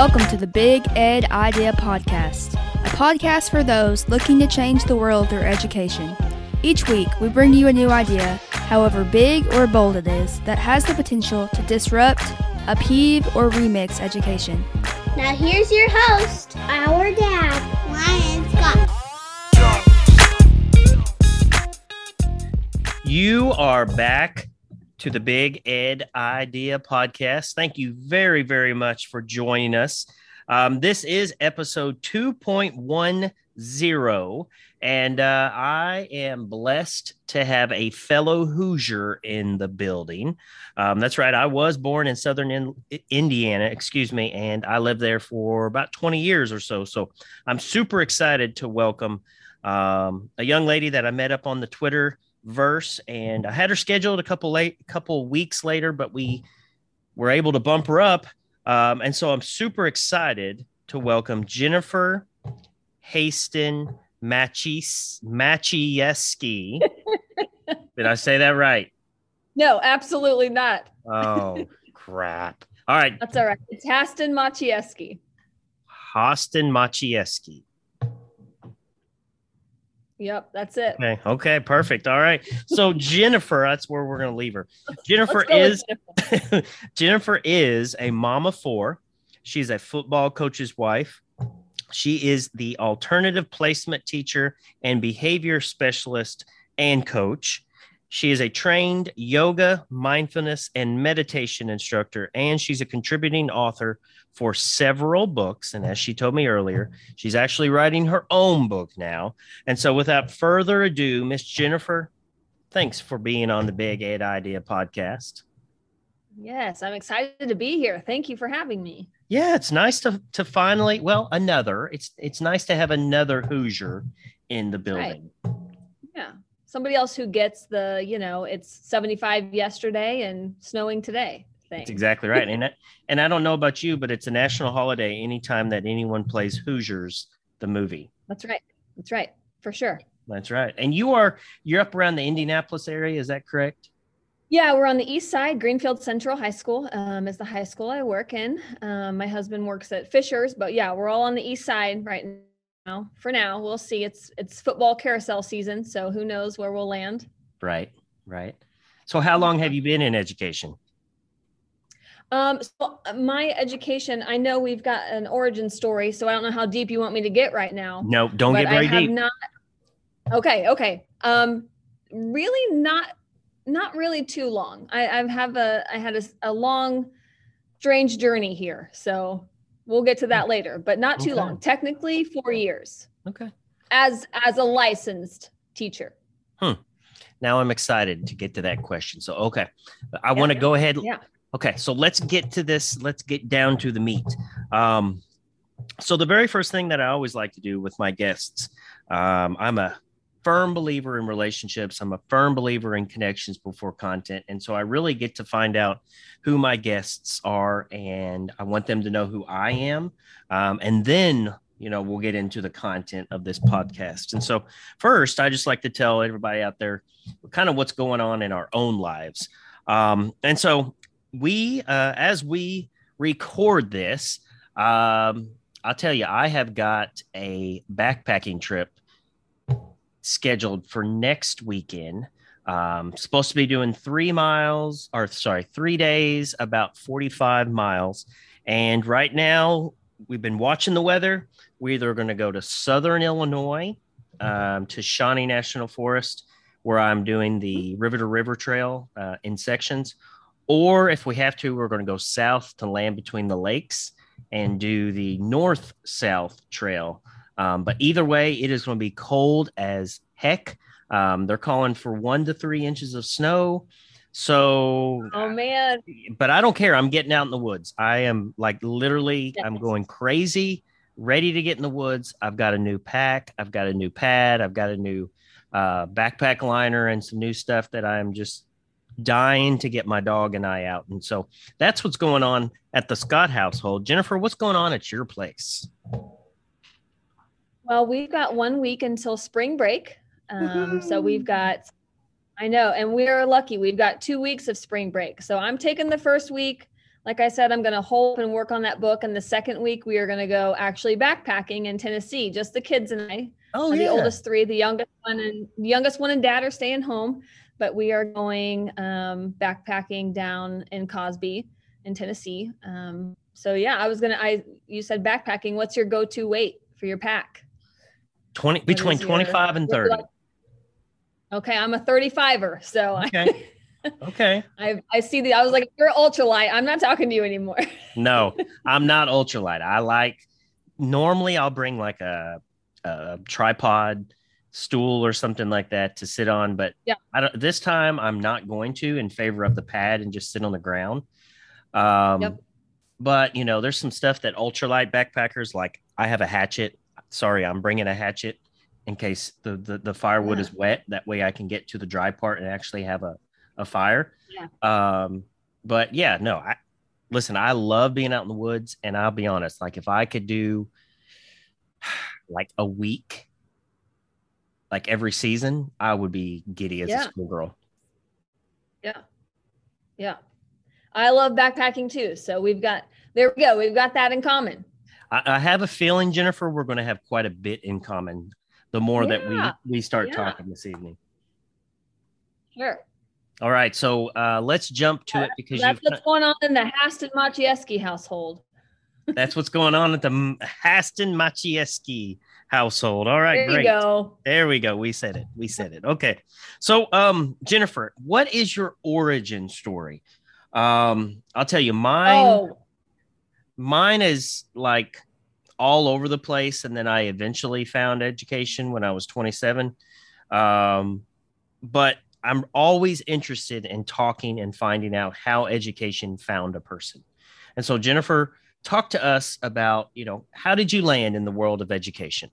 Welcome to the Big Ed Idea Podcast, a podcast for those looking to change the world through education. Each week, we bring you a new idea, however big or bold it is, that has the potential to disrupt, upheave, or remix education. Now here's your host, our dad, Ryan Scott. You are back to the Big Ed Idea podcast. Thank you very, very much for joining us. Um, this is episode 2.10, and uh, I am blessed to have a fellow Hoosier in the building. Um, that's right. I was born in Southern in- Indiana, excuse me, and I lived there for about 20 years or so. So I'm super excited to welcome um, a young lady that I met up on the Twitter verse and I had her scheduled a couple late couple weeks later but we were able to bump her up um, and so I'm super excited to welcome Jennifer Haston Machis Machieski did I say that right No, absolutely not. oh crap all right That's all right. It's Haston Maciejewski. Hostin Maciejewski Yep, that's it. okay okay perfect all right so Jennifer that's where we're going to leave her Jennifer Let's go with is Jennifer. Jennifer is a mom of four. She's a football coach's wife. She is the alternative placement teacher and behavior specialist and coach. She is a trained yoga, mindfulness, and meditation instructor, and she's a contributing author for several books. And as she told me earlier, she's actually writing her own book now. And so, without further ado, Miss Jennifer, thanks for being on the Big Ed Idea podcast. Yes, I'm excited to be here. Thank you for having me. Yeah, it's nice to to finally, well, another. It's it's nice to have another Hoosier in the building. Yeah. Somebody else who gets the, you know, it's 75 yesterday and snowing today thing. That's exactly right. and I, and I don't know about you, but it's a national holiday anytime that anyone plays Hoosiers the movie. That's right. That's right. For sure. That's right. And you are you're up around the Indianapolis area, is that correct? Yeah, we're on the east side. Greenfield Central High School um, is the high school I work in. Um, my husband works at Fishers, but yeah, we're all on the east side right now. For now, we'll see. It's it's football carousel season, so who knows where we'll land. Right. Right. So how long have you been in education? Um, so my education, I know we've got an origin story, so I don't know how deep you want me to get right now. No, don't get very I have deep. not. Okay, okay. Um, really not, not really too long. I, I have a, I had a long, strange journey here, so we'll get to that later. But not too Okay. long. Technically, four years okay. as as a licensed teacher. Hmm. Now I'm excited to get to that question. So okay. I want to go ahead Yeah. Okay, so let's get to this. Let's get down to the meat. Um, so the very first thing that I always like to do with my guests, um, I'm a firm believer in relationships. I'm a firm believer in connections before content, and so I really get to find out who my guests are, and I want them to know who I am, um, and then you know we'll get into the content of this podcast. And so first, I just like to tell everybody out there kind of what's going on in our own lives. Um, and so we uh, as we record this um, i'll tell you i have got a backpacking trip scheduled for next weekend. Um, supposed to be doing three miles or sorry three days about 45 miles. And right now we've been watching the weather. We're either going to go to southern illinois um, to shawnee national forest where i'm doing the river to river trail uh, in sections. Or if we have to, we're going to go south to land between the lakes and do the north south trail. Um, but either way, it is going to be cold as heck. Um, they're calling for one to three inches of snow. So, Oh man, but I don't care. I'm getting out in the woods. I am like literally, I'm going crazy ready to get in the woods. I've got a new pack, I've got a new pad, I've got a new uh, backpack liner, and some new stuff that I'm just dying to get my dog and I out. And so that's what's going on at the Scott household. Jennifer, what's going on at your place? Well, we've got one week until spring break. Um, so we've got, I know, and we are lucky. We've got two weeks of spring break. So I'm taking the first week. Like I said, I'm going to hold and work on that book. And the second week, we are going to go actually backpacking in Tennessee, just the kids and I. Oh, yeah. the oldest three, the youngest one and the youngest one and dad are staying home, but we are going um, backpacking down in Cosby in Tennessee. Um, so yeah, I was gonna. I you said backpacking. What's your go-to weight for your pack? 20 between 25 and 30. Okay, I'm a 35er, so Okay. Okay. I, I I see the. I was like, you're ultralight. I'm not talking to you anymore. No, I'm not ultralight. I like normally I'll bring like a, a tripod stool or something like that to sit on, but Yeah. I don't this time I'm not going to in favor of the pad and just sit on the ground. Um Yep. but you know, there's some stuff that ultralight backpackers like I have a hatchet. Sorry, I'm bringing a hatchet in case the the, the firewood Yeah. is wet. That way I can get to the dry part and actually have a, a fire. Yeah. Um but yeah, no, I listen, I love being out in the woods, and I'll be honest, like if I could do like a week, like every season, I would be giddy as Yeah. a schoolgirl. Yeah. Yeah. I love backpacking too. So we've got there we go. We've got that in common. I, I have a feeling, Jennifer, we're going to have quite a bit in common. The more that we we start Yeah. talking this evening. Sure. All right, so uh, let's jump to it because That's what's going on in the Haston Maciejewski household. that's what's going on at the Haston Maciejewski household. All right, there great. you go. There we go. We said it. We said it. Okay. So, um, Jennifer, what is your origin story? Um, I'll tell you mine. Oh, Mine is like all over the place, and then I eventually found education when I was 27. Um, but I'm always interested in talking and finding out how education found a person. And so, Jennifer, talk to us about you know how did you land in the world of education?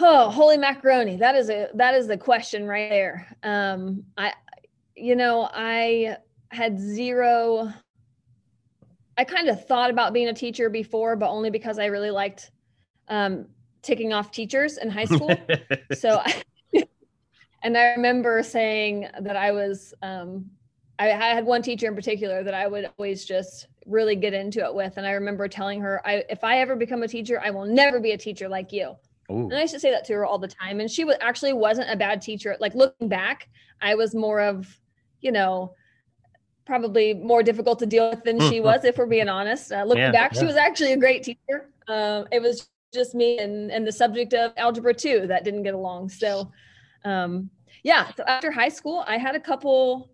oh, holy macaroni. That is a that is the question right there. Um, I, you know, I had zero. I kind of thought about being a teacher before, but only because I really liked um, ticking off teachers in high school. so I, and i remember saying that i was um I, I had one teacher in particular that i would always just really get into it with and i remember telling her i if i ever become a teacher i will never be a teacher like you Ooh. and i used to say that to her all the time and she was actually wasn't a bad teacher like looking back i was more of you know probably more difficult to deal with than she was if we're being honest. Uh, looking Yeah, back she was actually a great teacher. Um, it was just me and, and the subject of algebra 2 that didn't get along. So um, yeah so after high school i had a couple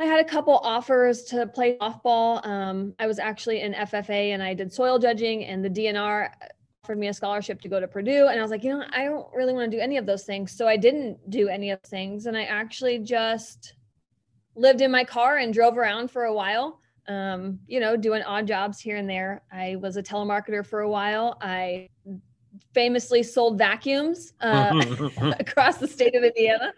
i had a couple offers to play softball. Um, i was actually in ffa and i did soil judging and the dnr offered me a scholarship to go to purdue. And i was like you know i don't really want to do any of those things. So i didn't do any of those things. And i actually just lived in my car and drove around for a while um, you know doing odd jobs here and there i was a telemarketer for a while i famously sold vacuums uh, across the state of Indiana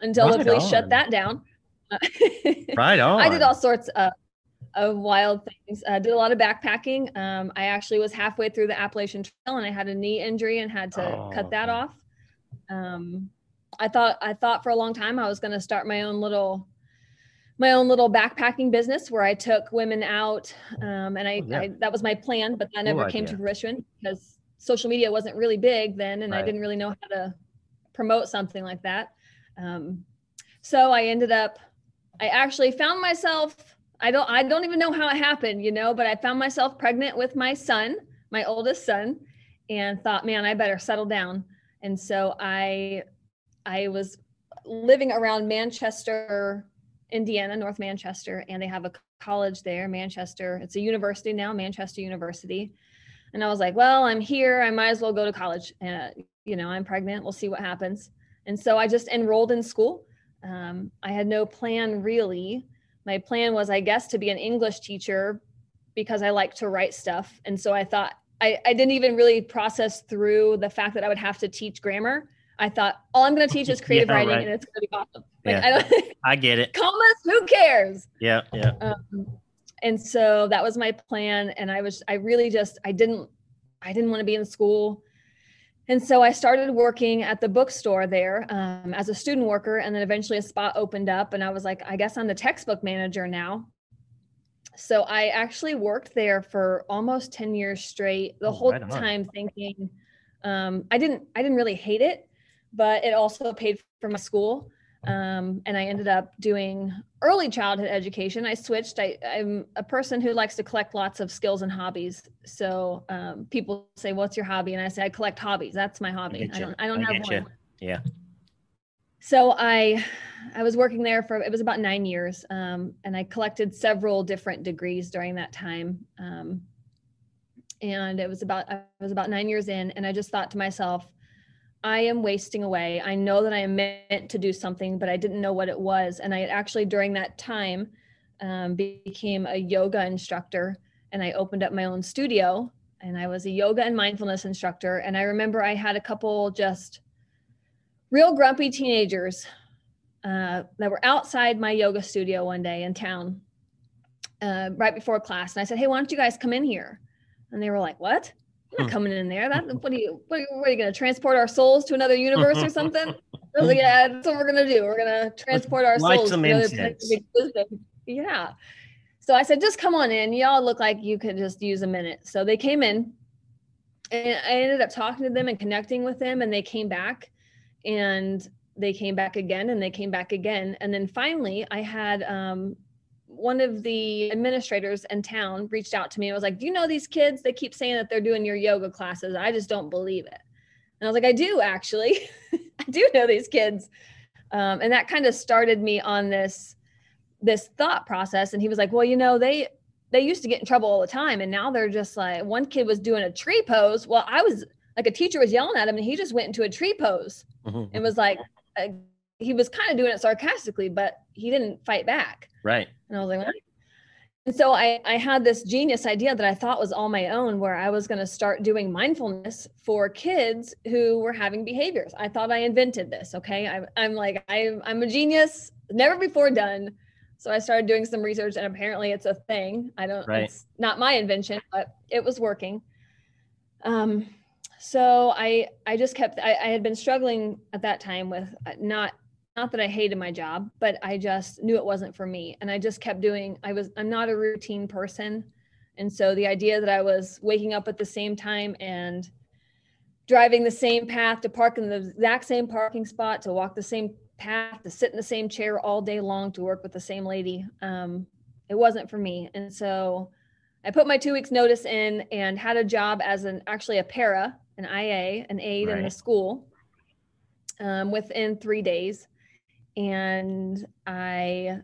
until the police on. shut that down. right on. I did all sorts of, of wild things. I did a lot of backpacking. Um, I actually was halfway through the Appalachian Trail and I had a knee injury and had to Oh, cut that off. Um, I thought I thought for a long time I was going to start my own little my own little backpacking business where I took women out, um, and I, Oh, yeah. I that was my plan, but that never Cool came to fruition because social media wasn't really big then, and I didn't really know how to promote something like that. Um, so I ended up, I actually found myself. I don't I don't even know how it happened, you know, but I found myself pregnant with my son, my oldest son, and thought, man, I better settle down. And so I I was living around Manchester, Indiana, North Manchester, and they have a college there, Manchester. It's a university now, Manchester University. And I was like, well, I'm here. I might as well go to college. Uh, you know, I'm pregnant. We'll see what happens. And so I just enrolled in school. Um, I had no plan really. My plan was, I guess, to be an English teacher, because I like to write stuff. And so I thought I, I didn't even really process through the fact that I would have to teach grammar. I thought all I'm going to teach is creative Yeah, writing, right. and it's going to be awesome. Like Yeah. I don't I get it. commas, who cares? Yeah, yeah. Um, and so that was my plan, and I was I really just I didn't I didn't want to be in school, and so I started working at the bookstore there um, as a student worker, and then eventually a spot opened up, and I was like, I guess I'm the textbook manager now. So I actually worked there for almost 10 years straight, the Oh, whole right time thinking um, I didn't I didn't really hate it, but it also paid for my school. Um, and I ended up doing early childhood education. I switched. I, I'm a person who likes to collect lots of skills and hobbies. So um, people say, "What's your hobby?" And I say, "I collect hobbies. That's my hobby. get I don't. I don't I have you. one." Yeah. So I, I was working there for it was about nine years, um, and I collected several different degrees during that time. Um, and it was about I was about nine years in, and I just thought to myself, I am wasting away. I know that I am meant to do something, but I didn't know what it was. And I actually during that time um, became a yoga instructor, and I opened up my own studio, and I was a yoga and mindfulness instructor. And I remember I had a couple just real grumpy teenagers uh, that were outside my yoga studio one day in town uh, right before class. And I said, Hey, why don't you guys come in here? And they were like, What? Not Hmm. coming in there. That what are you what are you, what are you gonna transport our souls to another universe or something? Like, Yeah, that's what we're gonna do. We're gonna transport our light souls to another place. Yeah. So I said, just come on in. Y'all look like you could just use a minute. So they came in and I ended up talking to them and connecting with them and they came back and they came back again and they came back again and then finally i had um, one of the administrators in town reached out to me and was like do you know these kids? They keep saying that they're doing your yoga classes. I just don't believe it. And i was like i do actually. I do know these kids. Um, and that kind of started me on this this thought process. And he was like well you know they they used to get in trouble all the time and now they're just like one kid was doing a tree pose. Well i was like a teacher was yelling at him and he just went into a tree pose Mhm. and was like uh, he was kind of doing it sarcastically but he didn't fight back Right. and i was like what? and so I, I had this genius idea that i thought was all my own where i was going to start doing mindfulness for kids who were having behaviors i thought i invented this okay I'm, i'm like I'm, i'm a genius never before done so i started doing some research and apparently it's a thing i don't Right. it's not my invention but it was working um so i i just kept I, I had been struggling at that time with uh, not not that i hated my job but i just knew it wasn't for me. And i just kept doing i was i'm not a routine person. And so the idea that i was waking up at the same time and driving the same path to park in the exact same parking spot to walk the same path to sit in the same chair all day long to work with the same lady um, it wasn't for me. And so i put my two weeks notice in and had a job as an actually a para an ia an aide in the school um, within three days and i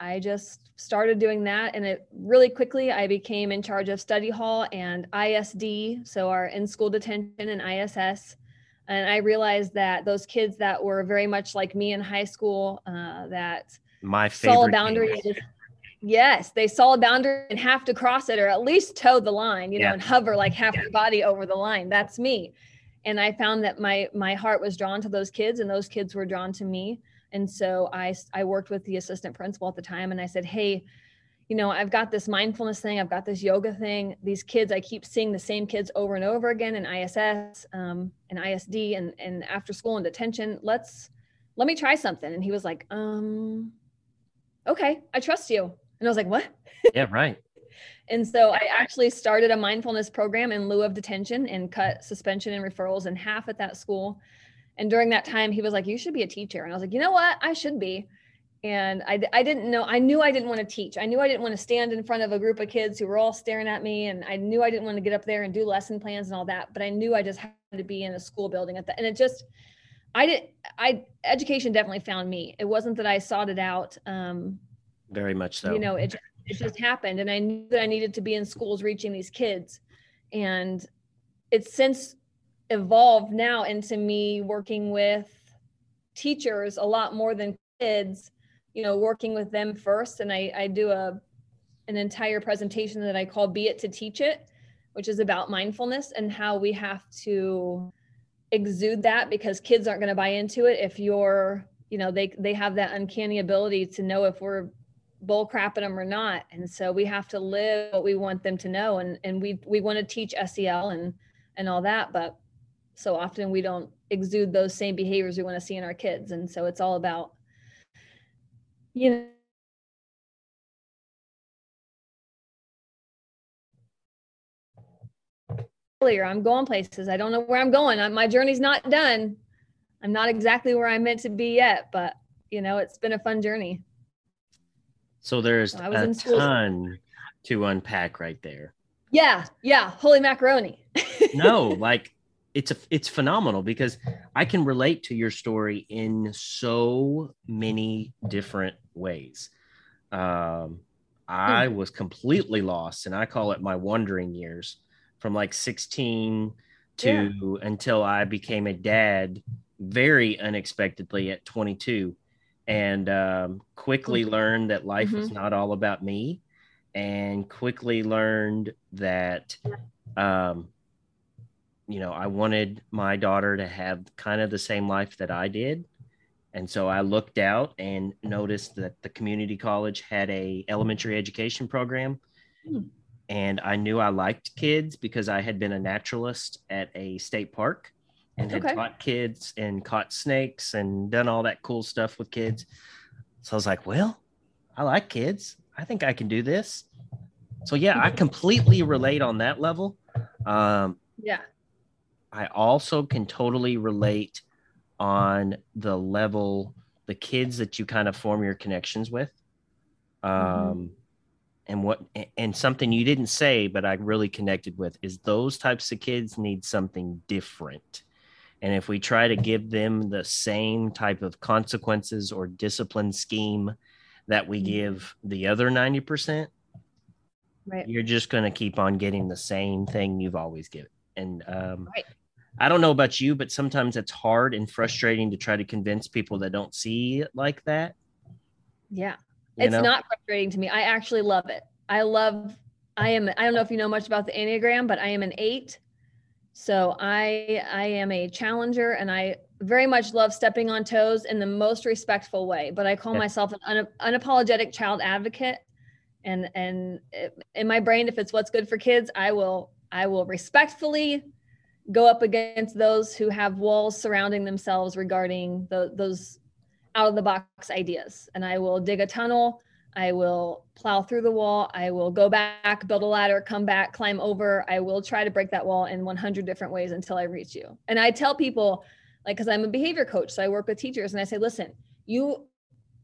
i just started doing that and it really quickly i became in charge of study hall and isd so our in-school detention and iss and i realized that those kids that were very much like me in high school uh, that My favorite. saw a boundary just- yes they saw a boundary and have to cross it or at least toe the line you know and hover like half your body over the line. That's me. And i found that my my heart was drawn to those kids and those kids were drawn to me and so i i worked with the assistant principal at the time and i said hey you know i've got this mindfulness thing i've got this yoga thing these kids i keep seeing the same kids over and over again in iss um, and isd and and after school and detention let's let me try something and he was like um okay i trust you and i was like what Yeah. Right. and so I actually started a mindfulness program in lieu of detention and cut suspension and referrals in half at that school. And during that time, he was like, You should be a teacher. And I was like, You know what? I should be. And I, I didn't know, I knew I didn't want to teach. I knew I didn't want to stand in front of a group of kids who were all staring at me. And I knew I didn't want to get up there and do lesson plans and all that. But I knew I just had to be in a school building at that. And it just, I did, I, education definitely found me. It wasn't that I sought it out. Um, Very much so. you know it, it just happened and i knew that i needed to be in schools reaching these kids and it's since evolved now into me working with teachers a lot more than kids you know working with them first and i i do a an entire presentation that I call Be It to Teach It, which is about mindfulness and how we have to exude that because kids aren't going to buy into it if you're, you know, they they have that uncanny ability to know if we're bull crapping them or not. And so we have to live what we want them to know. And and we we want to teach SEL and and all that, but so often we don't exude those same behaviors we want to see in our kids. And so it's all about, you know, earlier i'm going places i don't know where i'm going I, my journey's not done i'm not exactly where i'm meant to be yet but you know it's been a fun journey So there's I was a in school- ton to unpack right there. yeah yeah holy macaroni No, like it's a it's phenomenal because I can relate to your story in so many different ways. Um, I Hmm. was completely lost, and I call it my wandering years from like 16 to until I became a dad very unexpectedly at 22 and um, quickly learned that life was not all about me and quickly learned that um, you know i wanted my daughter to have kind of the same life that i did. And so i looked out and noticed that the community college had a elementary education program. Hmm. and i knew i liked kids because i had been a naturalist at a state park and had Okay. taught kids and caught snakes and done all that cool stuff with kids. So i was like well i like kids. I think i can do this. So yeah i completely relate on that level. Um, yeah I also can totally relate on the level the kids that you kind of form your connections with. Um Mhm. and what and something you didn't say but I really connected with is those types of kids need something different. And if we try to give them the same type of consequences or discipline scheme that we Mhm. give the other 90%, right you're just going to keep on getting the same thing you've always given. And um, Right. I don't know about you, but sometimes it's hard and frustrating to try to convince people that don't see it like that. yeah you it's know? not frustrating to me i actually love it i love i am i don't know if you know much about the enneagram but i am an eight so i i am a challenger and i very much love stepping on toes in the most respectful way but i call Yeah. myself an un, unapologetic child advocate and and in my brain if it's what's good for kids i will i will respectfully go up against those who have walls surrounding themselves regarding the, those out of the box ideas. And i will dig a tunnel. I will plow through the wall. I will go back build a ladder come back climb over. I will try to break that wall in 100 different ways until i reach you. And i tell people like because i'm a behavior coach so i work with teachers and i say listen you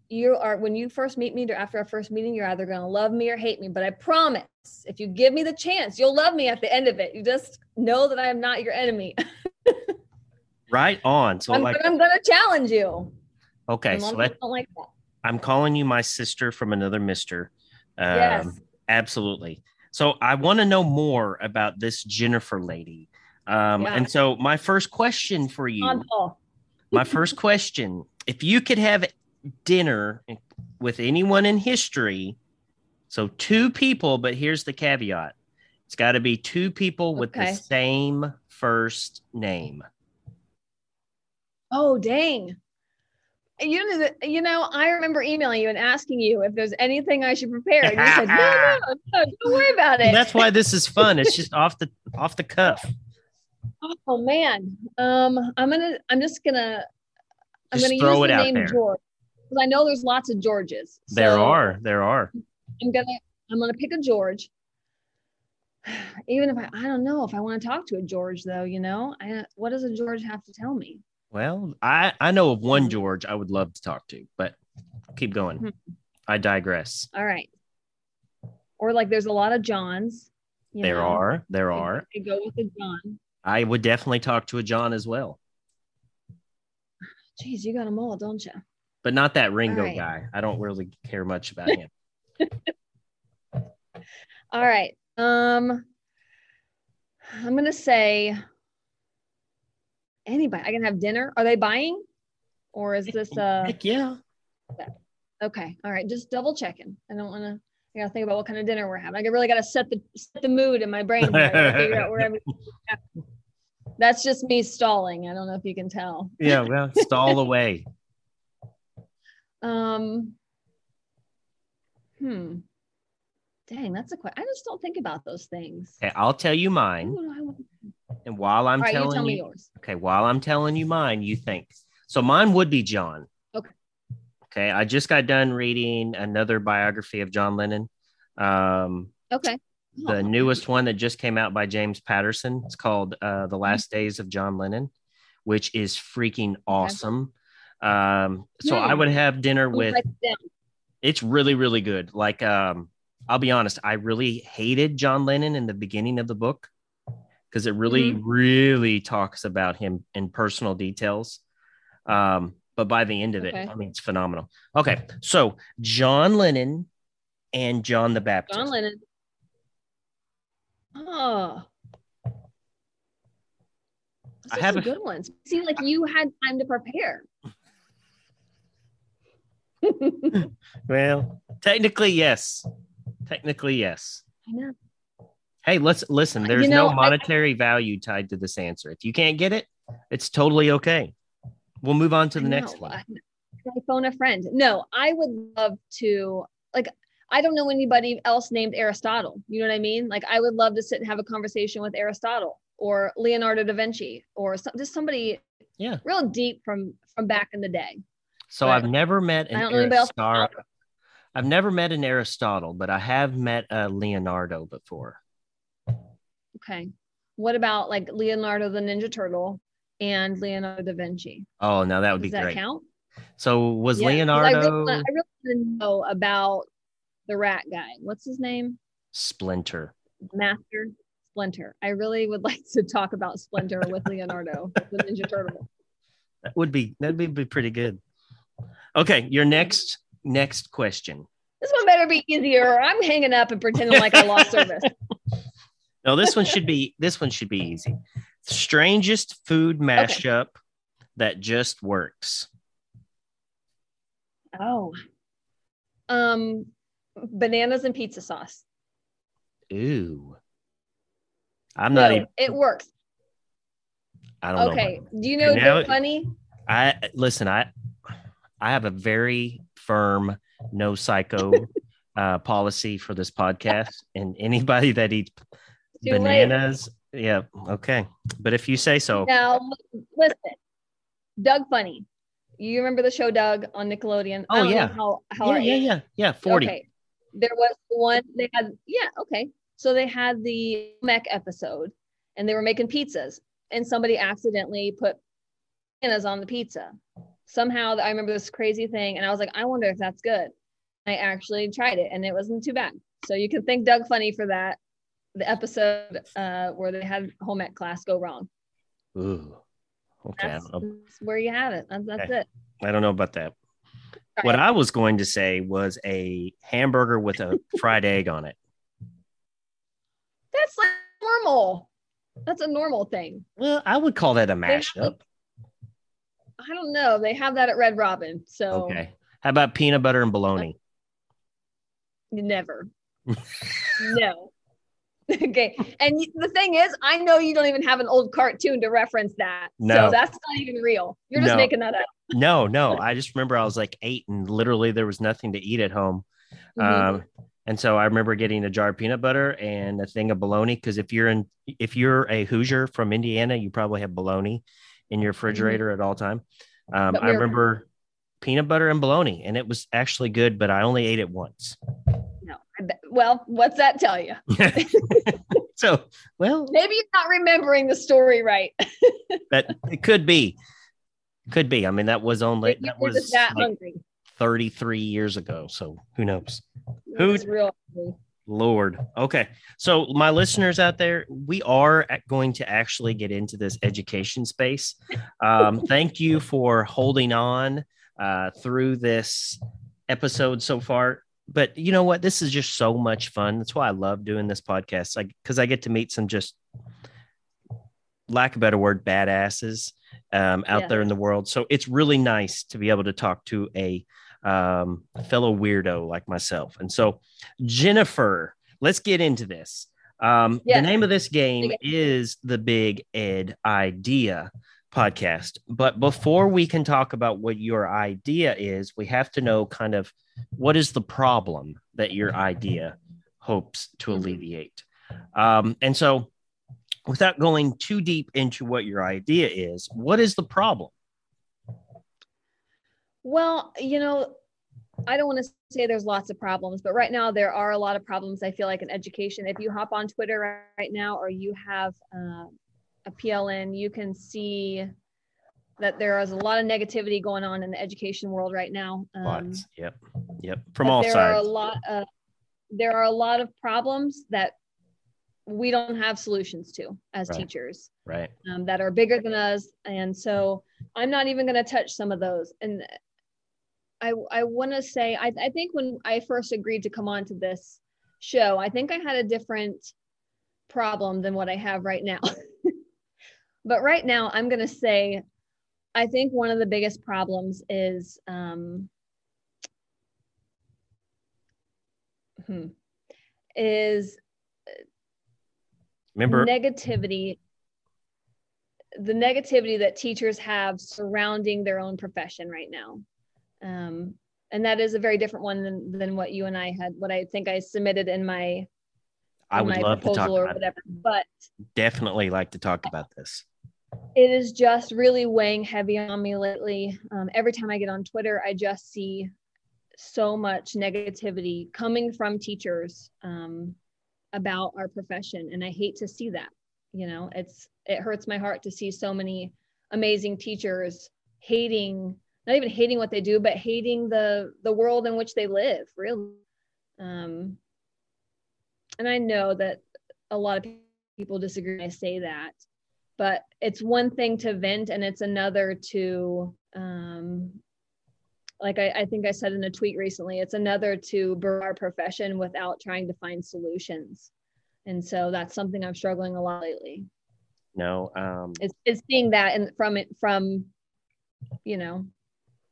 you are when you first meet me or after our first meeting you're either going to love me or hate me but i promise if you give me the chance you'll love me at the end of it you just know that i am not your enemy Right on. So, I'm, like, I'm going to challenge you okay, And a lot so don't like that I'm calling you my sister from another mister. Um, Yes. Absolutely. So, I want to know more about this Jennifer lady. Um, Yeah. And so, my first question for you. my first question if you could have dinner with anyone in history so two people but here's the caveat it's got to be two people with the same first name Oh, dang. You know, you know, I remember emailing you and asking you if there's anything I should prepare. And you said, no, no, no, don't worry about it. that's why this is fun it's just off the off the cuff oh man. Um, I'm gonna I'm just gonna I'm Just gonna throw use it the out name there. George. Because I know there's lots of Georges. there are there are I'm gonna I'm gonna pick a George. Even if I I don't know if I want to talk to a George though, you know, I what does a George have to tell me? well i i know of one george i would love to talk to but keep going Hmm. i digress All right. Or like there's a lot of Johns. you there know. are there I- are I go with a John. i would definitely talk to a john as well Geez, you got them all, don't you? but not that Ringo right. guy. I don't really care much about him. All right. Um, I'm gonna say anybody. I can have dinner. Are they buying, or is this uh? Heck yeah. Okay. All right. Just double checking. I don't want to I gotta think about what kind of dinner we're having. I really gotta set the set the mood in my brain. Here. I gotta figure out where. That's just me stalling. I don't know if you can tell. Yeah, well, stall away. Um. Hmm. Dang, that's a question. I just don't think about those things. Okay, I'll tell you mine. Who do I want- And while I'm right, you telling tell you, yours. okay, while I'm telling you mine, you think. So mine would be John. Okay. Okay. I just got done reading another biography of John Lennon. Um, Okay. the Oh, newest one that just came out by James Patterson. It's called uh, Mm-hmm. The Last Days of John Lennon, which is freaking awesome. Um, so I Hmm. would have dinner with write it down. It's really really good like um i'll be honest i really hated john lennon in the beginning of the book because it really Mm-hmm. really talks about him in personal details um but by the end of it i mean it's phenomenal okay so john lennon and john the baptist John Lennon. Oh. Those I have a- good ones. See, like you had time to prepare. well technically yes technically yes I know. hey let's listen You there's know, no I- monetary value tied to this answer if you can't get it it's totally okay we'll move on to the I next one I- I phone a friend. No, I would love to like I don't know anybody else named Aristotle. You know what I mean? Like I would love to sit and have a conversation with Aristotle or Leonardo da Vinci or some, just somebody Yeah. real deep from from back in the day. So But I've never met an I don't know anybody else. Aristotle. I've never met an Aristotle, but I have met a Leonardo before. Okay. What about like Leonardo the Ninja Turtle and Leonardo da Vinci? Oh, now that would be that great. count? So was Yeah, Leonardo I really, I really want to know about the rat guy. What's his name? Splinter? Master Splinter. I really would like to talk about Splinter with Leonardo, the Ninja Turtle. That would be that'd be, be pretty good. Okay, your next next question. This one better be easier. or I'm hanging up and pretending like I lost service. No, this one should be this one should be easy. Strangest food mashup that just works. Oh. Um, bananas and pizza sauce. Ooh. I'm not even it works. I don't know. Okay. Do you know now- Funny? I listen. I I have a very firm no psycho uh, policy for this podcast, and anybody that eats Too late. bananas, yeah, okay. But if you say so, Now, listen, Doug Funnie. You remember the show Doug on Nickelodeon? Oh, yeah. How, how yeah, yeah, age- yeah, yeah, forty. Okay. There was one they had, yeah, okay. So they had the mech episode and they were making pizzas and somebody accidentally put bananas on the pizza. Somehow I remember this crazy thing and I was like, I wonder if that's good. I actually tried it and it wasn't too bad. So you can thank Doug Funnie for that. The episode uh, where they had home ec class go wrong. Ooh, okay. That's, that's where you have it. That's, that's Okay. it. I don't know about that. All What. I was going to say was a hamburger with a fried egg on it. That's like normal. That's a normal thing. Well, I would call that a mashup. I don't know. They have that at Red Robin. So Okay. How about peanut butter and bologna? Never. no. okay. And the thing is, I know you don't even have an old cartoon to reference that. No. So that's not even real. You're just No. making that up. No, no. I just remember I was like eight and literally there was nothing to eat at home. Mhm. Um, and so I remember getting a jar of peanut butter and a thing of bologna. Because if you're in, if you're a Hoosier from Indiana, you probably have bologna in your refrigerator at all time. Um, Mm-hmm. I remember peanut butter and bologna, and it was actually good, but I only ate it once. no. Well, what's that tell you? so, well, Maybe you're not remembering the story right. that it could be, could be. I mean, that was only that was that like hungry. 33 years ago. So who knows? You're who- real hungry. Lord. Okay. So, my listeners out there, we are going to actually get into this education space. Um, thank you for holding on uh, through this episode so far. But you know what? This is just so much fun. That's why I love doing this podcast. Like, because I get to meet some just, lack of a better word, badasses um, out Yeah. there in the world. So, it's really nice to be able to talk to a um, fellow weirdo like myself. And so, Jennifer, let's get into this. Um, Yeah. The name of this game is the Big Ed Idea podcast. But before we can talk about what your idea is, we have to know kind of what is the problem that your idea hopes to alleviate. Um, and so, without going too deep into what your idea is, what is the problem? Well, you know, I don't want to say there's lots of problems, but right now there are a lot of problems. I feel like in education, if you hop on Twitter right- now or you have uh, a PLN, you can see that there is a lot of negativity going on in the education world right now. Um, Lots. Yep. Yep. From all there are a lot of there are a lot of problems that we don't have solutions to as Right. teachers Right. um, that are bigger than us. And so I'm not even going to touch some of those. And I, I want to say, I, I think when I first agreed to come on to this show, I think I had a different problem than what I have right now. but right now, I'm going to say, I think one of the biggest problems is, um, hmm, is Remember, negativity the negativity that teachers have surrounding their own profession right now um, and that is a very different one than, than what you and i had what i think i submitted in my I would my love to talk about whatever but Definitely like to talk about this. it is just really weighing heavy on me lately. Um, every time i get on twitter i just see so much negativity coming from teachers um, about our profession and i hate to see that you know? It's it hurts my heart to see so many amazing teachers hating not even hating what they do but hating the the world in which they live really um and i know that a lot of people disagree when i say that but it's one thing to vent and it's another to um like I, I think I said in a tweet recently, it's another to burn our profession without trying to find solutions. And so that's something I'm struggling a lot lately. No, um, Is, is seeing that and from it from, you know,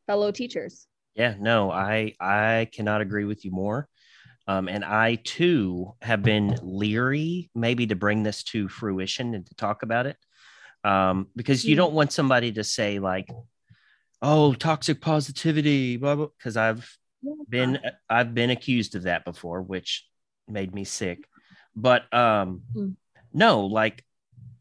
fellow teachers. yeah, no, I I cannot agree with you more. Um, and I too have been leery, maybe to bring this to fruition and to talk about it, um, because you Mm. don't want somebody to say like, "Oh, toxic positivity," blah blah. Because I've been I've been accused of that before, which made me sick. But um Mm. no, like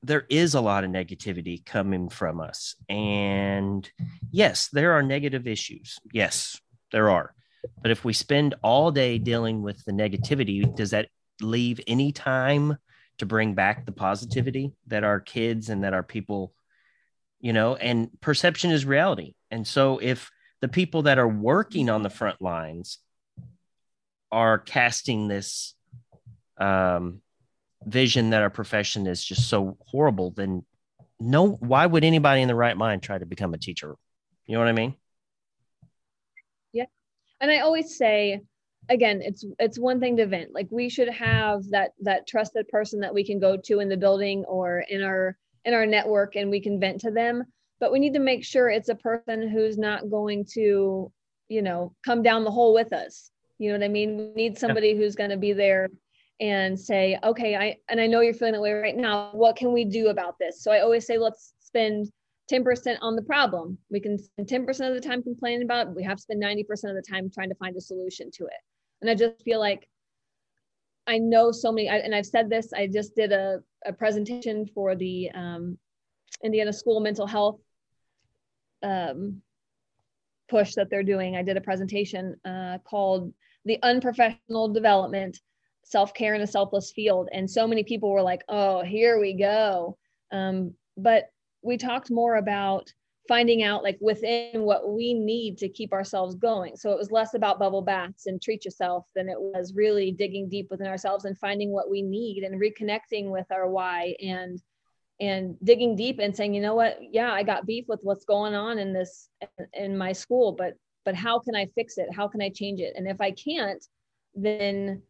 there is a lot of negativity coming from us. And yes, there are negative issues. Yes, there are. But if we spend all day dealing with the negativity, does that leave any time to bring back the positivity that our kids and that our people, you know, and perception is reality. And so if the people that are working on the front lines are casting this um, vision that our profession is just so horrible, then no, why would anybody in the right mind try to become a teacher? You know what I mean? Yeah. And I always say, again, it's it's one thing to vent. Like we should have that that trusted person that we can go to in the building or in our in our network and we can vent to them. But we need to make sure it's a person who's not going to, you know, come down the hole with us. You know what I mean? We need somebody who's going to be there and say, okay, I and I know you're feeling that way right now. What can we do about this? So I always say, let's spend 10% on the problem. We can spend 10% of the time complaining about it. We have to spend 90% of the time trying to find a solution to it. And I just feel like I know so many, and I've said this, I just did a, a presentation for the um, Indiana School Mental Health um, push that they're doing. I did a presentation uh, called The Unprofessional Development Self Care in a Selfless Field. And so many people were like, oh, here we go. Um, but we talked more about finding out like within what we need to keep ourselves going. So it was less about bubble baths and treat yourself than it was really digging deep within ourselves and finding what we need and reconnecting with our why and and digging deep and saying, you know what, yeah, I got beef with what's going on in this in my school, but but how can I fix it? How can I change it? And if I can't, then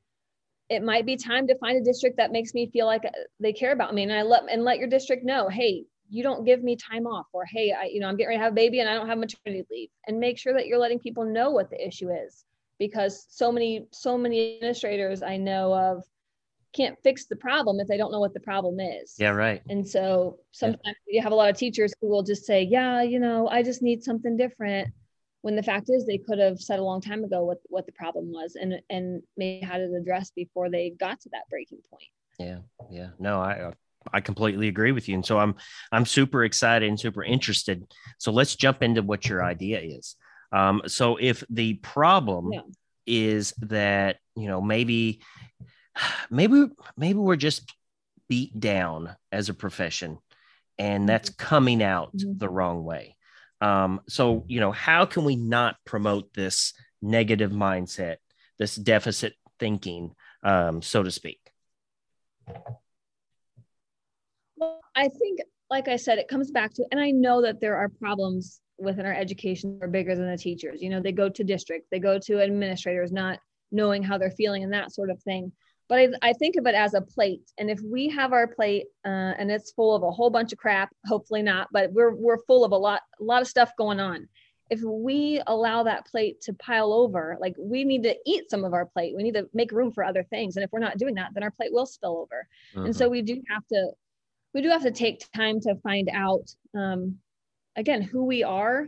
it might be time to find a district that makes me feel like uh, they care about me and I let and let your district know, hey, you don't give me time off or hey i you know i'm getting ready to have a baby and i don't have maternity leave. And make sure that you're letting people know what the issue is because so many so many administrators i know of can't fix the problem if they don't know what the problem is. Yeah, right. and so sometimes you have a lot of teachers who will just say yeah you know i just need something different when the fact is they could have said a long time ago what what the problem was and and maybe had it addressed before they got to that breaking point Yeah, yeah. No, I I completely agree with you, and so I'm I'm super excited and super interested. So let's jump into what your idea is. Um, so if the problem Yeah. is that you know maybe maybe maybe we're just beat down as a profession, and that's coming out Mhm. the wrong way. Um, so you know how can we not promote this negative mindset, this deficit thinking, um, so to speak? Well, I think, like I said, it comes back to, and I know that there are problems within our education that are bigger than the teachers. You know, they go to district, they go to administrators not knowing how they're feeling and that sort of thing. But I, I think of it as a plate. And if we have our plate uh, and it's full of a whole bunch of crap, hopefully not, but we're, we're full of a lot, a lot of stuff going on. If we allow that plate to pile over, like we need to eat some of our plate, we need to make room for other things. And if we're not doing that, then our plate will spill over. And so we do have to we do have to take time to find out um, again who we are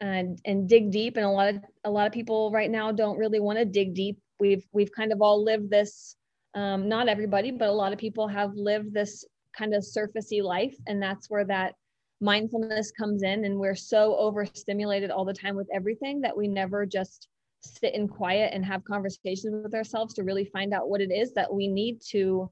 and and dig deep and a lot of a lot of people right now don't really want to dig deep we've we've kind of all lived this um, not everybody but a lot of people have lived this kind of surfacey life and that's where that mindfulness comes in and we're so overstimulated all the time with everything that we never just sit in quiet and have conversations with ourselves to really find out what it is that we need to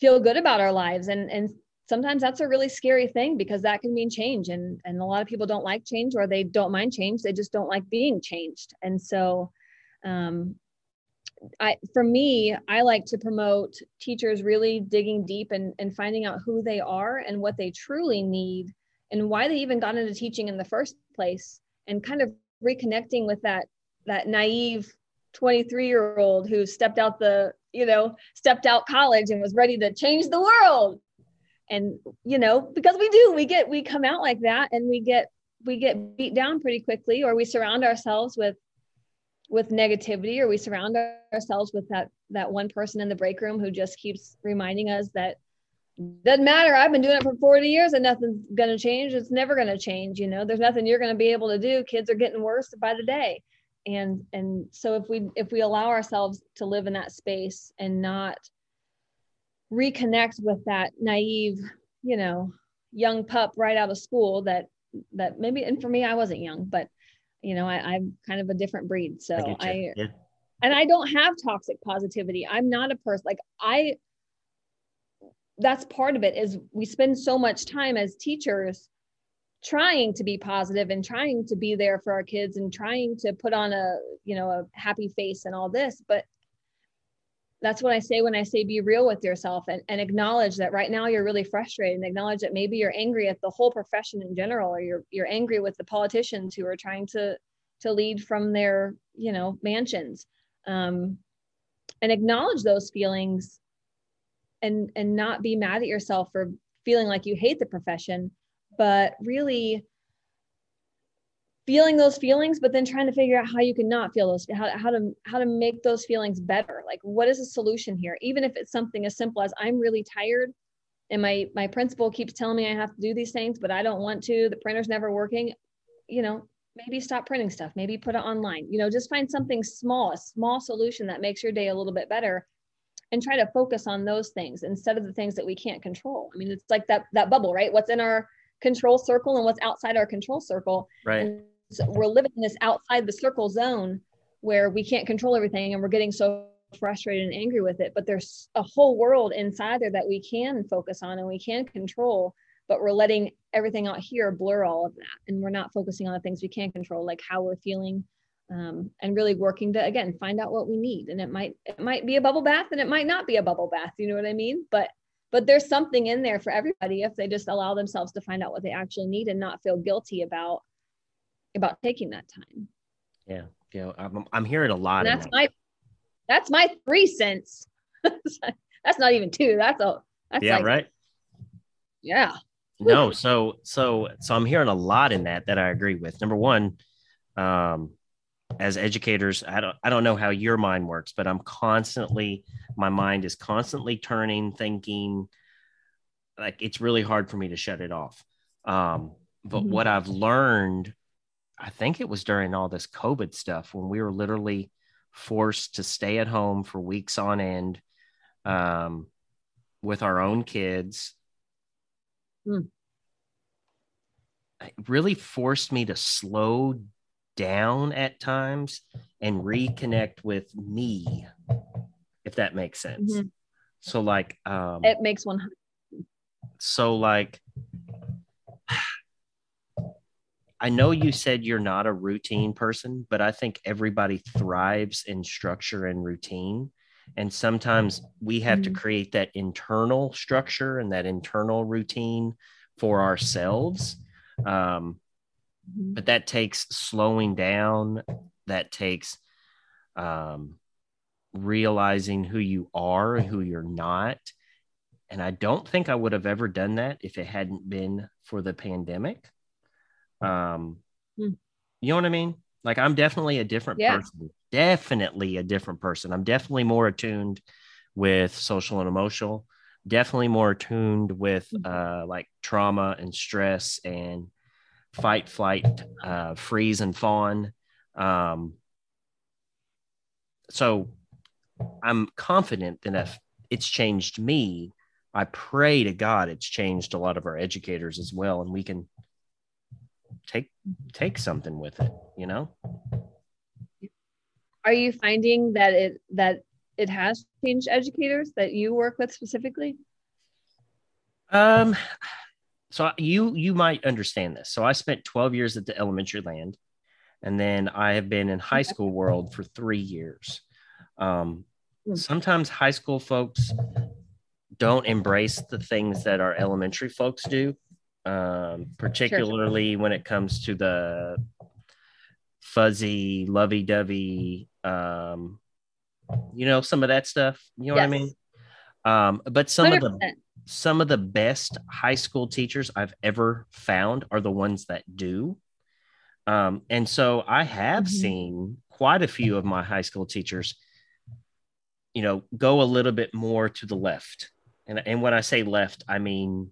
feel good about our lives. And and sometimes that's a really scary thing because that can mean change and and a lot of people don't like change or they don't mind change they just don't like being changed. And so um I, for me, I like to promote teachers really digging deep and, and finding out who they are and what they truly need and why they even got into teaching in the first place and kind of reconnecting with that that naive 23 year old who stepped out the you know stepped out college and was ready to change the world. And you know because we do we get we come out like that and we get we get beat down pretty quickly or we surround ourselves with with negativity or we surround ourselves with that that one person in the break room who just keeps reminding us that doesn't matter. I've been doing it for 40 years and nothing's going to change. It's never going to change you know? There's nothing you're going to be able to do. Kids are getting worse by the day. And and so if we if we allow ourselves to live in that space and not reconnect with that naive you know young pup right out of school that that maybe and for me i wasn't young but you know I, i'm kind of a different breed so I, i. Yeah. and I don't have toxic positivity. I'm not a person like I that's part of it is we spend so much time as teachers trying to be positive and trying to be there for our kids and trying to put on a you know a happy face and all this but that's what I say when I say be real with yourself and, and acknowledge that right now you're really frustrated and acknowledge that maybe you're angry at the whole profession in general or you're you're angry with the politicians who are trying to to lead from their you know mansions. Um, and acknowledge those feelings and and not be mad at yourself for feeling like you hate the profession but really feeling those feelings but then trying to figure out how you can not feel those how, how to how to make those feelings better. Like what is the solution here? Even if it's something as simple as i'm really tired and my my principal keeps telling me i have to do these things but i don't want to the printer's never working you know maybe stop printing stuff maybe put it online you know just find something small a small solution that makes your day a little bit better and try to focus on those things instead of the things that we can't control. I mean it's like that that bubble right? What's in our control circle and what's outside our control circle. Right. and we're living in this outside the circle zone where we can't control everything and we're getting so frustrated and angry with it but there's a whole world inside there that we can focus on and we can control but we're letting everything out here blur all of that. And we're not focusing on the things we can control like how we're feeling um, and really working to again find out what we need. And it might it might be a bubble bath and it might not be a bubble bath. You know what i mean? But but there's something in there for everybody if they just allow themselves to find out what they actually need and not feel guilty about about taking that time Yeah. Yeah. I'm, I'm hearing a lot. and that's that. my that's my three cents that's not even two that's a that's yeah. like right. yeah no so so so i'm hearing a lot in that that i agree with number one um as educators i don't i don't know how your mind works but i'm constantly my mind is constantly turning thinking like it's really hard for me to shut it off um but Mhm. what i've learned i think it was during all this covid stuff when we were literally forced to stay at home for weeks on end um with our own kids Hmm. it really forced me to slow down at times and reconnect with me if that makes sense Mhm. so like um It makes one. so like I know you said you're not a routine person, but I think everybody thrives in structure and routine. And sometimes we have to Mhm. create that internal structure and that internal routine for ourselves. Um, Mhm. but that takes slowing down that takes um, realizing who you are and who you're not and i don't think i would have ever done that if it hadn't been for the pandemic um, Hmm. you know what i mean like i'm definitely a different Yeah. person definitely a different person i'm definitely more attuned with social and emotional definitely more attuned with Mhm. uh, like trauma and stress and fight, flight, uh, freeze, and fawn. Um, so I'm confident that if it's changed me, I pray to God it's changed a lot of our educators as well, and we can take take something with it. You know, Are you finding that it that it has changed educators that you work with specifically? um, so you you might understand this. So I spent 12 years at the elementary land, and then I have been in high school world for three years. Um, Hmm. sometimes high school folks don't embrace the things that our elementary folks do, um, particularly when it comes to the fuzzy, lovey-dovey, um, you know, some of that stuff. You know what I mean? Um, but some of the some of the best high school teachers I've ever found are the ones that do. Um, and so I have Mhm. seen quite a few of my high school teachers, you know, go a little bit more to the left. And, and when I say left, I mean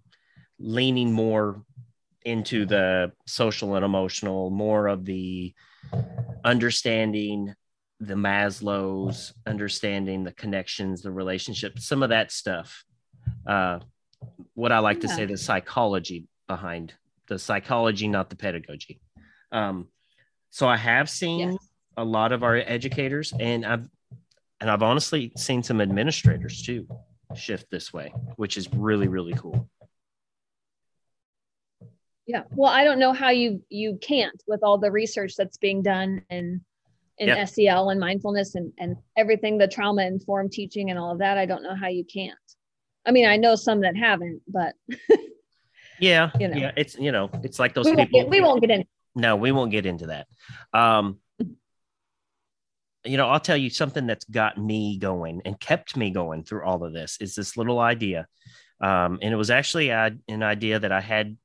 leaning more into the social and emotional, more of the understanding the Maslow's, understanding the connections, the relationships, some of that stuff. Uh, what I like to say, the psychology behind the psychology, not the pedagogy. Um, so I have seen Yes. a lot of our educators, and I've and I've honestly seen some administrators too shift this way, which is really really cool. Yeah. Well, I don't know how you you can't with all the research that's being done in in Yep. SEL and mindfulness and and everything the trauma informed teaching and all of that. I don't know how you can't. I mean, I know some that haven't, but Yeah, You know. yeah, it's you know, it's like those we people. get, we won't get in. No, we won't get into that. Um, you know, I'll tell you something that's got me going and kept me going through all of this is this little idea. Um, and it was actually uh, an idea that I had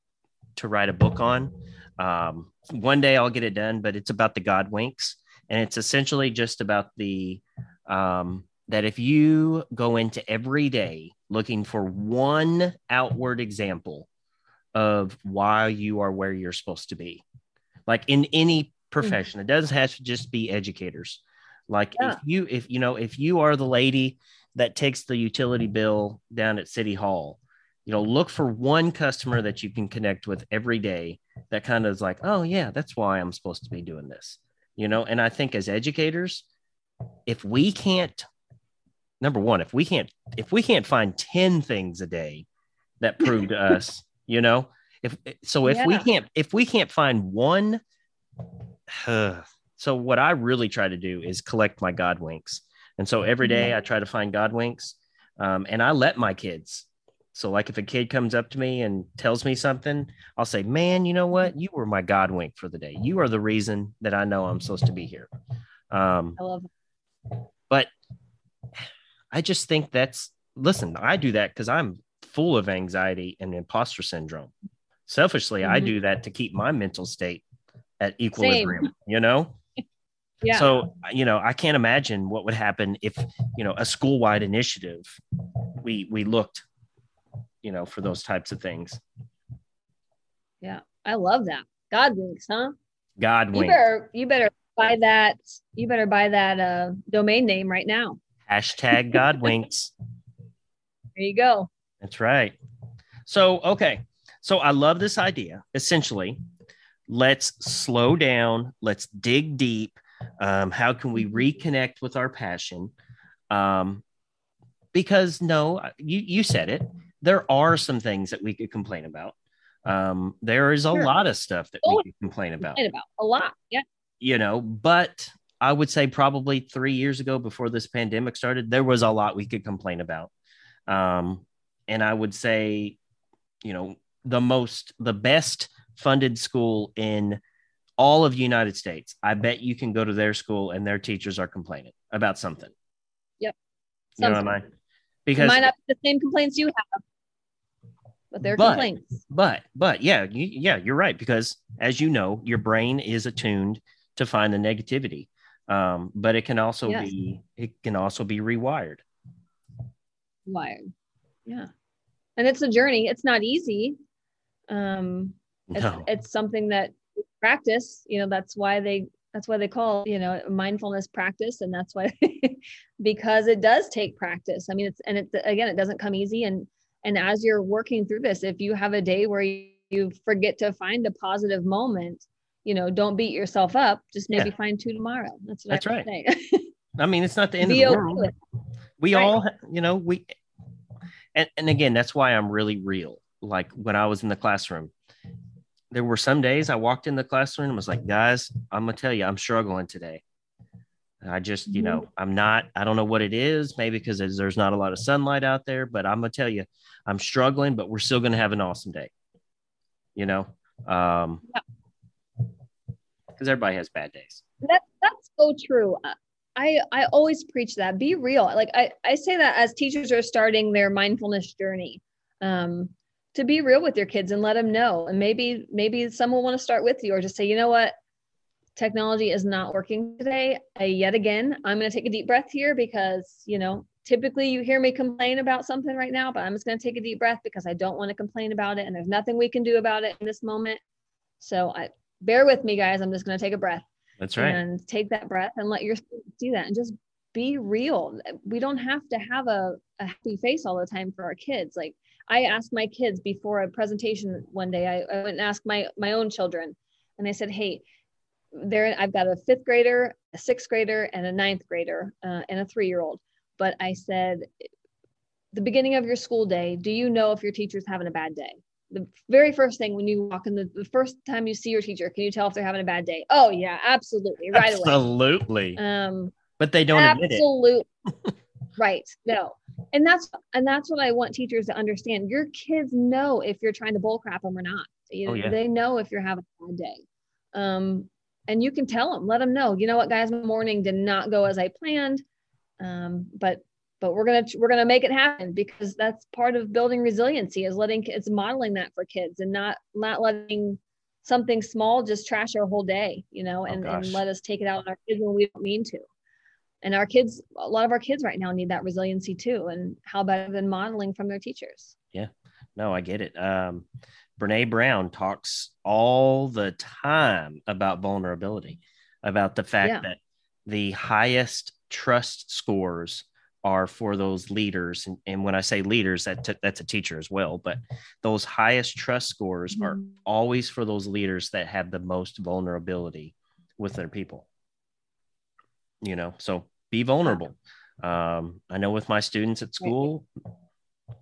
to write a book on. Um, one day I'll get it done, but it's about the God winks. And it's essentially just about the um, that if you go into every day looking for one outward example of why you are where you're supposed to be, like in any profession, it doesn't have to just be educators. Like Yeah. if you, if you know, if you are the lady that takes the utility bill down at City Hall, you know, look for one customer that you can connect with every day that kind of is like, oh, yeah, that's why I'm supposed to be doing this, you know. And I think as educators, if we can't, number one, if we can't, if we can't find 10 things a day that prove to us, you know, if so, if we can't, if we can't find one, so what I really try to do is collect my God winks. And so every day I try to find God winks um, and I let my kids. So, like if a kid comes up to me and tells me something, I'll say, Man, you know what? You were my God wink for the day. You are the reason that I know I'm supposed to be here. Um, I love but I just think that's listen, I do that because I'm full of anxiety and imposter syndrome. Selfishly, I Mhm. do that to keep my mental state at Same. equilibrium, you know? Yeah. So, you know, I can't imagine what would happen if, you know, a school-wide initiative we we looked, you know, for those types of things. Yeah, I love that. God winks, huh? God You better you better buy that you better buy that uh domain name right now. Hashtag God winks. There you go. That's right. So, okay. So I love this idea. Essentially, let's slow down, let's dig deep. Um, how can we reconnect with our passion? Um, because no, you you said it. There are some things that we could complain about. Um, there is a Sure. lot of stuff that Oh, we could complain about. Complain about a lot. Yeah. You know, but I would say probably three years ago, before this pandemic started, there was a lot we could complain about. Um, and I would say, you know, the most, the best funded school in all of the United States. I bet you can go to their school and their teachers are complaining about something. Yep. You know what I Something. mean? It Because, might not be the same complaints you have, but they're But- complaints. but, but yeah, you, yeah, you're right. Because as you know, your brain is attuned to find the negativity. Um, but it can also Yes. be, it can also be rewired. Wired. Yeah. And it's a journey. It's not easy. Um, it's, No. it's something that we practice, you know, that's why they that's why they call, you know, mindfulness practice. And that's why because it does take practice. I mean, it's and it again, it doesn't come easy. And and as you're working through this, if you have a day where you, forget to find a positive moment, you know, don't beat yourself up. Just maybe Yeah. find two tomorrow. That's what That's I right. say. I mean, it's not the end Be of the world. we Right. all you know we and, and again that's why i'm really real like when i was in the classroom there were some days i walked in the classroom and was like guys i'm gonna tell you i'm struggling today i just you Mhm. know i'm not i don't know what it is maybe because there's, not a lot of sunlight out there but i'm gonna tell you i'm struggling but we're still gonna have an awesome day you know? Um because everybody has bad days. That that's so true. I i always preach that. Be real. Like i i say that as teachers are starting their mindfulness journey um to be real with your kids and let them know. And maybe maybe someone want to start with you or just say you know what technology is not working today I, yet again i'm going to take a deep breath here because you know typically you hear me complain about something right now but i'm just going to take a deep breath because i don't want to complain about it and there's nothing we can do about it in this moment so i bear with me guys i'm just going to take a breath that's right and take that breath and let your do that and just be real. We don't have to have a, a happy face all the time for our kids. Like I asked my kids before a presentation one day, I, I went and asked my my own children and I said, Hey, there I've got a fifth grader, a sixth grader, and a ninth grader, uh, and a three-year-old. But I said, the beginning of your school day, do you know if your teacher's having a bad day? the very first thing when you walk in the, the first time you see your teacher can you tell if they're having a bad day? Oh yeah absolutely right away. Absolutely. Um but they don't absolutely right no. And that's and that's what i want teachers to understand. Your kids know if you're trying to bull crap them or not. You Oh, yeah. they know if you're having a bad day. Um and you can tell them let them know you know what guys morning did not go as i planned um but but we're gonna we're gonna make it happen because that's part of building resiliency is letting it's modeling that for kids and not not letting something small just trash our whole day you know Oh, and, gosh. and let us take it out on our kids when we don't mean to and our kids a lot of our kids right now need that resiliency too and how better than modeling from their teachers Yeah, No, I get it. Um, Brene Brown talks all the time about vulnerability, about the fact Yeah. that the highest trust scores are for those leaders. And, and when I say leaders, that t- that's a teacher as well. But those highest trust scores are Mhm. always for those leaders that have the most vulnerability with their people. You know, so be vulnerable. Um, I know with my students at school,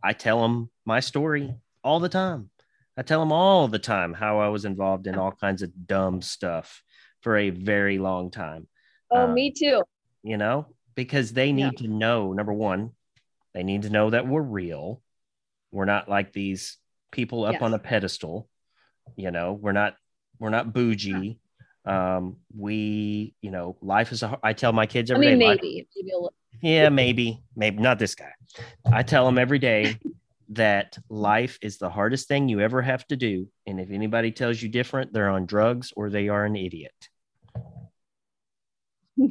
I tell them my story all the time. I tell them all the time how I was involved in all kinds of dumb stuff for a very long time. oh Uh, me too You know, because they need to know number one, they need to know that we're real. We're not like these people up Yes. on a pedestal. You know, we're not we're not bougie. Um, we, you know, life is a. I tell my kids i every day. mean life- maybe maybe a little yeah, maybe, maybe not this guy. I tell them every day, that life is the hardest thing you ever have to do. And if anybody tells you different, they're on drugs or they are an idiot.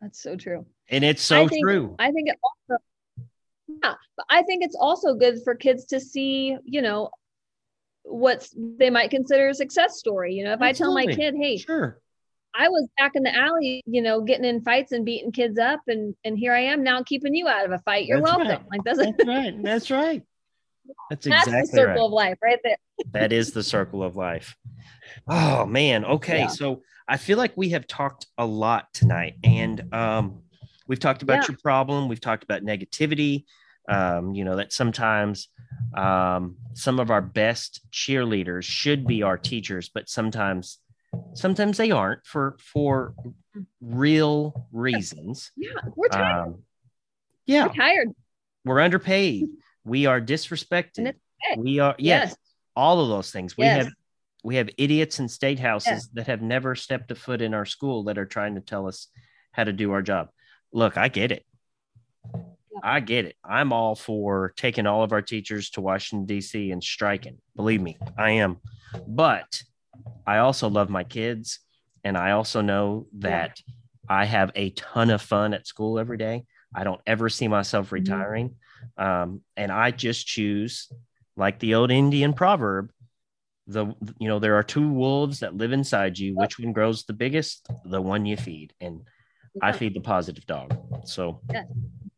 That's so true. And it's so I think, true. I think it also, yeah, but I think it's also good for kids to see, you know, what's they might consider a success story. You know, if Absolutely. I tell my kid, hey, Sure. I was back in the alley, you know, getting in fights and beating kids up, and and here I am now keeping you out of a fight. You're That's welcome. right. Like that's, That's right. That's right. That's that's exactly the circle right. of life right there. that is the circle of life. Oh man. Okay. Yeah. So I feel like we have talked a lot tonight, and um, we've talked about Yeah. your problem. We've talked about negativity. Um, you know that sometimes um, some of our best cheerleaders should be our teachers, but sometimes sometimes they aren't for for real reasons. Yeah, we're tired. Um, yeah, we're tired. we're underpaid. We are disrespected. We are yes, Yes. all of those things. We Yes. have we have idiots in state houses Yes. that have never stepped a foot in our school that are trying to tell us how to do our job. Look, I get it. I get it. I'm all for taking all of our teachers to Washington D.C. and striking. Believe me, I am. But I also love my kids, and I also know that I have a ton of fun at school every day. I don't ever see myself Mm-hmm. retiring, um, and I just choose, like the old Indian proverb, the you know there are two wolves that live inside you. Which one grows the biggest? The one you feed, and I feed the positive dog. So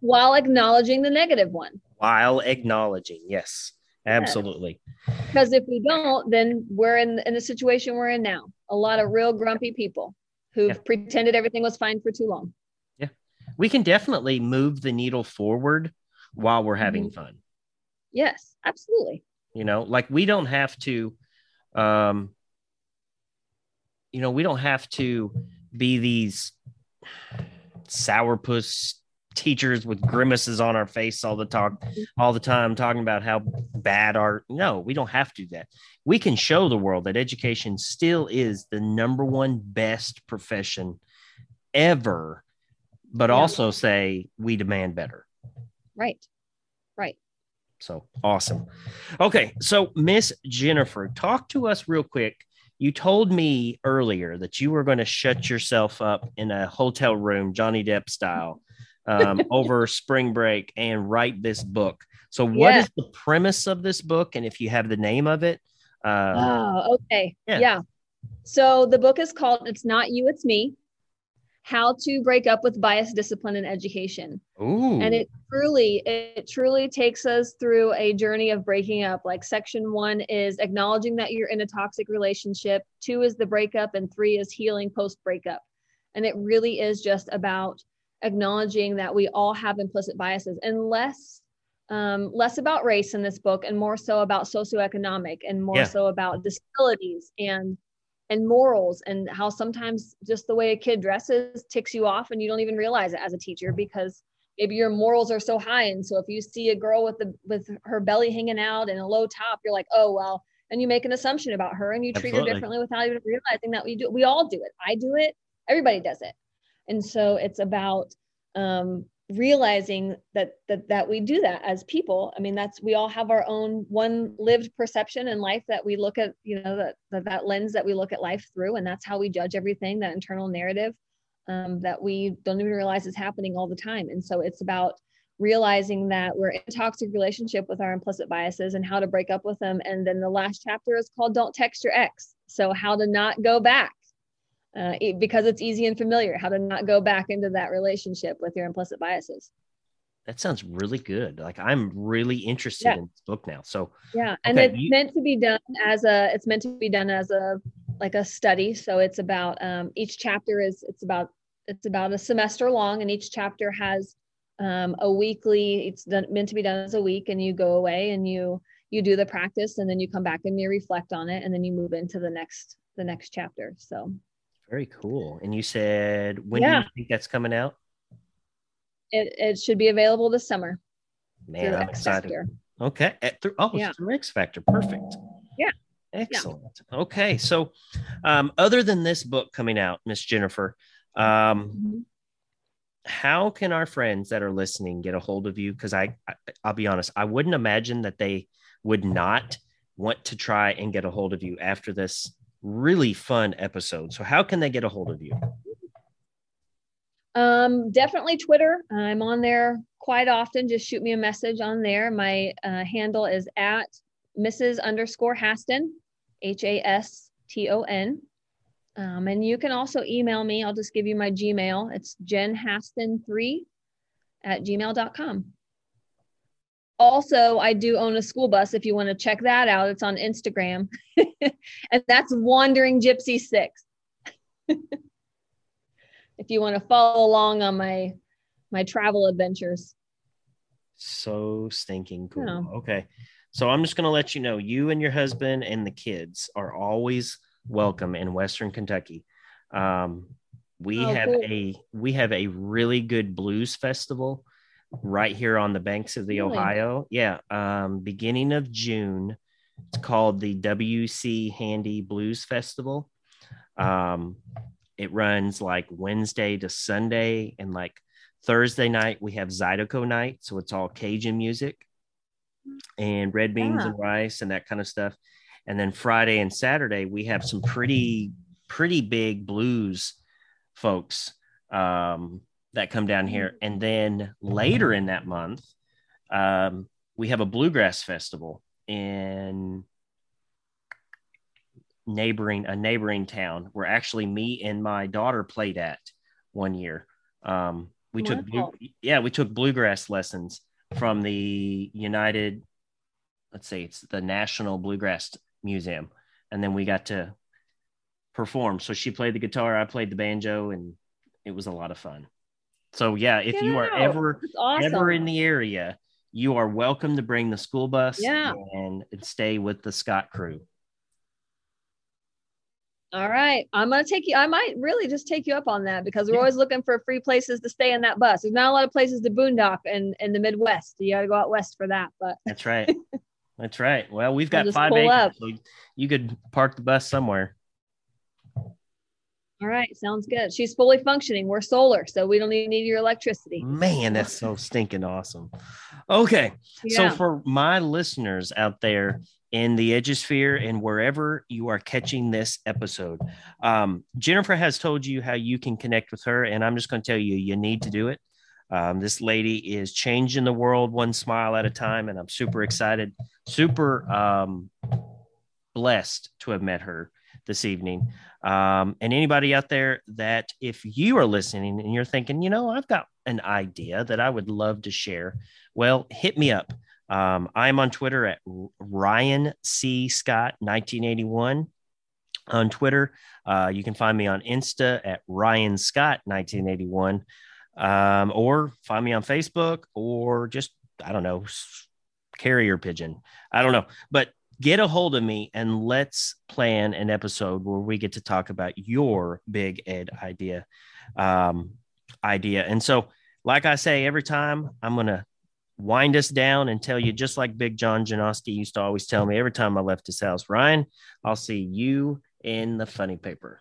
While acknowledging the negative one. while acknowledging, yes, absolutely. Because if we don't, then we're in in the situation we're in now. A lot of real grumpy people who've Yeah. pretended everything was fine for too long. Yeah. We can definitely move the needle forward while we're having fun. Yes, absolutely. you know like we don't have to um you know we don't have to be these sourpuss teachers with grimaces on our face all the talk all the time talking about how bad our no we don't have to do that we can show the world that education still is the number one best profession ever but Yeah. also say we demand better Right. Right. so awesome. Okay. So, Miss Jennifer, talk to us real quick. You told me earlier that you were going to shut yourself up in a hotel room, Johnny Depp style, um, over spring break and write this book. So, what is Yeah. the premise of this book? And if you have the name of it, uh, Oh, okay. Yeah. Yeah. So the book is called It's Not You, It's Me How to Break Up with Bias, Discipline, and Education. ooh, And it truly, it truly takes us through a journey of breaking up. Like section one is acknowledging that you're in a toxic relationship, two is the breakup, and three is healing post breakup. And it really is just about acknowledging that we all have implicit biases and less um, less about race in this book and more so about socioeconomic and more Yeah. so about disabilities and and morals and how sometimes just the way a kid dresses ticks you off and you don't even realize it as a teacher because maybe your morals are so high and so if you see a girl with the with her belly hanging out and a low top you're like oh well and you make an assumption about her and you treat Absolutely. her differently without even realizing that we do we all do it i do it everybody does it and so it's about um, realizing that that that we do that as people. I mean that's we all have our own one lived perception in life that we look at you know that that, that lens that we look at life through and that's how we judge everything that internal narrative um, that we don't even realize is happening all the time. And so it's about realizing that we're in a toxic relationship with our implicit biases and how to break up with them. And then the last chapter is called don't text your ex. So how to not go back uh, it- because it's easy and familiar how to not go back into that relationship with your implicit biases that sounds really good. Like, I'm really interested Yeah. in this book now. So, yeah and Okay, it's you- meant to be done as a it's meant to be done as a like a study so it's about um, each chapter is it's about it's about a semester long and each chapter has um, a weekly it's done, meant to be done as a week and you go away and you you do the practice and then you come back and you reflect on it and then you move into the next the next chapter so very cool. And you said, when do you think that's coming out? it, it should be available this summer Man, I'm excited. Factor. Okay. At through, oh, Yeah. through X Factor. Perfect. Yeah. Excellent. Okay. So, um, other than this book coming out, Miss Jennifer, um, Mhm. how can our friends that are listening get a hold of you? Because I, I, I'll be honest, I wouldn't imagine that they would not want to try and get a hold of you after this really fun episode. So, how can they get a hold of you? Um, definitely Twitter. I'm on there quite often. Just shoot me a message on there. My uh, handle is at Mrs. underscore Haston, H A S T O N. Um, and you can also email me. I'll just give you my Gmail. It's jenhaston3 at gmail.com. Also, I do own a school bus if you want to check that out. It's on Instagram. and that's Wandering Gypsy 6. if you want to follow along on my my travel adventures. So stinking cool. Okay. So I'm just going to let you know you and your husband and the kids are always welcome in Western Kentucky. Um, we oh, have cool. a we have a really good blues festival right here on the banks of the really? Ohio. Yeah, um, beginning of June. It's called the WC Handy Blues Festival. Um, it runs like Wednesday to Sunday, and like Thursday night we have Zydeco night, so it's all Cajun music and red beans yeah. and rice and that kind of stuff. And then Friday and Saturday we have some pretty pretty big blues folks um, that come down here. And then later in that month, um, we have a bluegrass festival in neighboring a neighboring town where actually me and my daughter played at one year. Um, we took blue, yeah, we took bluegrass lessons from the United, let's say it's the National Bluegrass Museum, and then we got to perform. So she played the guitar, I played the banjo, and it was a lot of fun. So yeah, if you are ever awesome. ever in the area, you are welcome to bring the school bus yeah. and, and stay with the Scott crew. All right. I'm going to take you. I might really just take you up on that because we're yeah. always looking for free places to stay in that bus. There's not a lot of places to boondock in, in the Midwest. You got to go out west for that. But that's right. That's right. Well, we've got five acres. So you could park the bus somewhere. All right, sounds good. She's fully functioning. We're solar, so we don't even need your electricity. Man, that's so stinking awesome. Okay, yeah. so for my listeners out there in the Edgesphere and wherever you are catching this episode, um, Jennifer has told you how you can connect with her, and I'm just going to tell you, you need to do it. Um, this lady is changing the world one smile at a time, and I'm super excited, super um, blessed to have met her this evening. Um, and anybody out there that if you are listening and you're thinking, you know, I've got an idea that I would love to share, well, hit me up. Um, I'm on Twitter at Ryan C. Scott 1981 on Twitter. Uh, you can find me on Insta at Ryan Scott 1981, um, or find me on Facebook, or just I don't know, carrier pigeon. I don't know, but get a hold of me and let's plan an episode where we get to talk about your big ed idea um, idea. And so like i say every time i'm going to wind us down and tell you just like big john janoski used to always tell me every time i left his house ryan i'll see you in the funny paper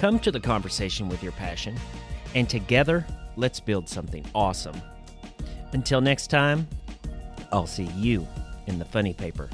Come to the conversation with your passion, and together, let's build something awesome. Until next time, I'll see you in the funny paper.